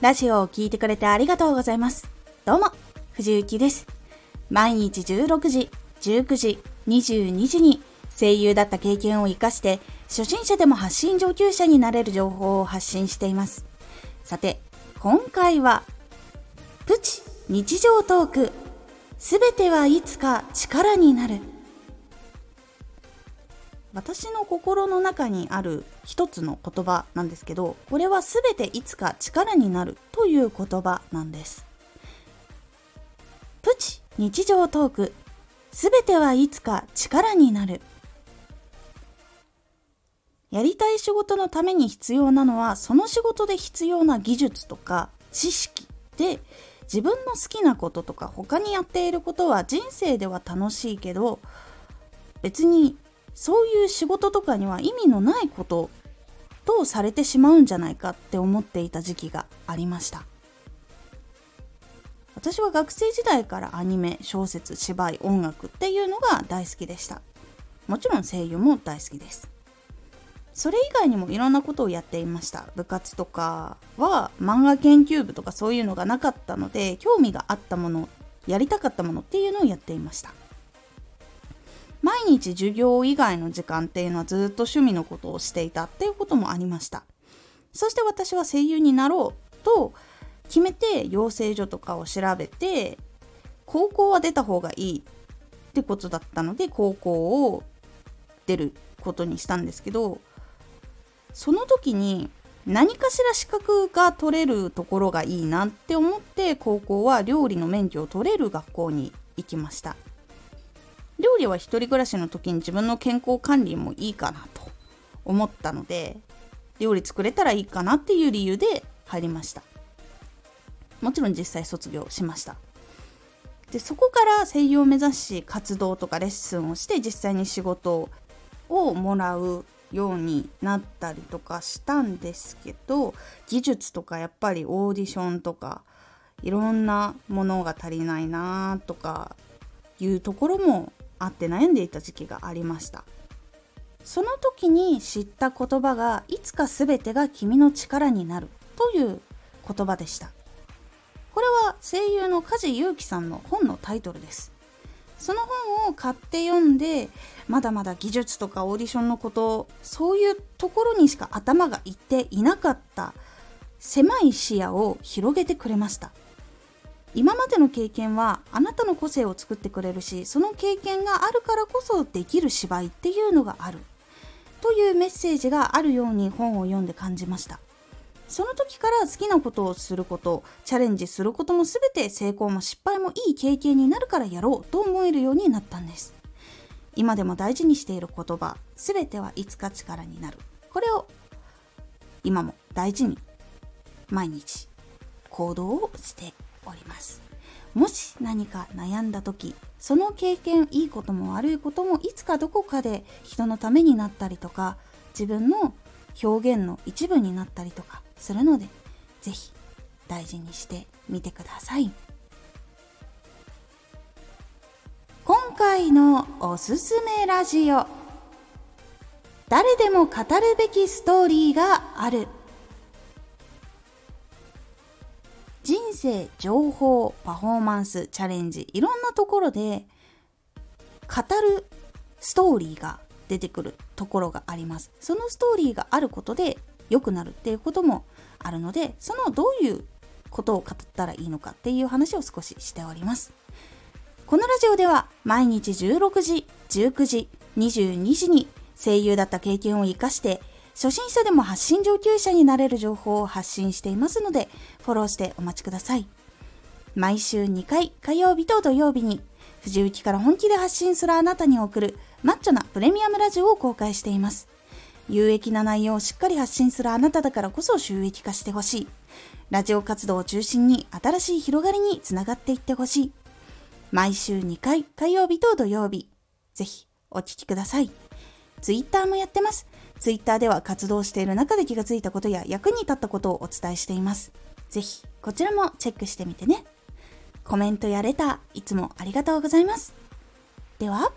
ラジオを聴いてくれてありがとうございます。どうも、藤幸です。毎日16時、19時、22時に声優だった経験を活かして、初心者でも発信上級者になれる情報を発信しています。さて、今回は、プチ日常トーク、すべてはいつか力になる。私の心の中にある一つの言葉なんですけどこれは全ていつか力になるという言葉なんです。プチ日常トーク。全てはいつか力になる。やりたい仕事のために必要なのはその仕事で必要な技術とか知識で自分の好きなこととか他にやっていることは人生では楽しいけど別にそういう仕事とかには意味のないこととされてしまうんじゃないかって思っていた時期がありました。私は学生時代からアニメ小説芝居音楽っていうのが大好きでした。もちろん声優も大好きです。それ以外にもいろんなことをやっていました。部活とかは漫画研究部とかそういうのがなかったので興味があったものやりたかったものっていうのをやっていました。毎日授業以外の時間っていうのはずっと趣味のことをしていたっていうこともありました。そして私は声優になろうと決めて養成所とかを調べて高校は出た方がいいってことだったので高校を出ることにしたんですけどその時に何かしら資格が取れるところがいいなって思って高校は料理の免許を取れる学校に行きました。料理は一人暮らしの時に自分の健康管理もいいかなと思ったので料理作れたらいいかなっていう理由で入りました。もちろん実際卒業しました。でそこから声優を目指し活動とかレッスンをして実際に仕事をもらうようになったりとかしたんですけど技術とかやっぱりオーディションとかいろんなものが足りないなとかいうところもあって悩んでいた時期がありました。その時に知った言葉がいつか全てが君の力になるという言葉でした。これは声優の梶裕貴さんの本のタイトルです。その本を買って読んでまだまだ技術とかオーディションのことそういうところにしか頭がいっていなかった狭い視野を広げてくれました。今までの経験はあなたの個性を作ってくれるしその経験があるからこそできる芝居っていうのがある。というメッセージがあるように本を読んで感じました。その時から好きなことをすることチャレンジすることも全て成功も失敗もいい経験になるからやろうと思えるようになったんです。今でも大事にしている言葉全てはいつか力になる。これを今も大事に毎日行動をしております。もし何か悩んだ時その経験いいことも悪いこともいつかどこかで人のためになったりとか自分の表現の一部になったりとかするので是非大事にしてみてください。今回のおすすめラジオ。誰でも語るべきストーリーがある。人生情報パフォーマンスチャレンジいろんなところで語るストーリーが出てくるところがあります。そのストーリーがあることで良くなるっていうこともあるのでそのどういうことを語ったらいいのかっていう話を少ししております。このラジオでは毎日16時19時22時に声優だった経験を生かして初心者でも発信上級者になれる情報を発信していますので、フォローしてお待ちください。毎週2回、火曜日と土曜日に、藤雪から本気で発信するあなたに送るマッチョなプレミアムラジオを公開しています。有益な内容をしっかり発信するあなただからこそ収益化してほしい。ラジオ活動を中心に新しい広がりにつながっていってほしい。毎週2回、火曜日と土曜日。ぜひお聴きください。ツイッターもやってます。ツイッターでは活動している中で気がついたことや役に立ったことをお伝えしています。ぜひ、こちらもチェックしてみてね。コメントやレター、いつもありがとうございます。では、また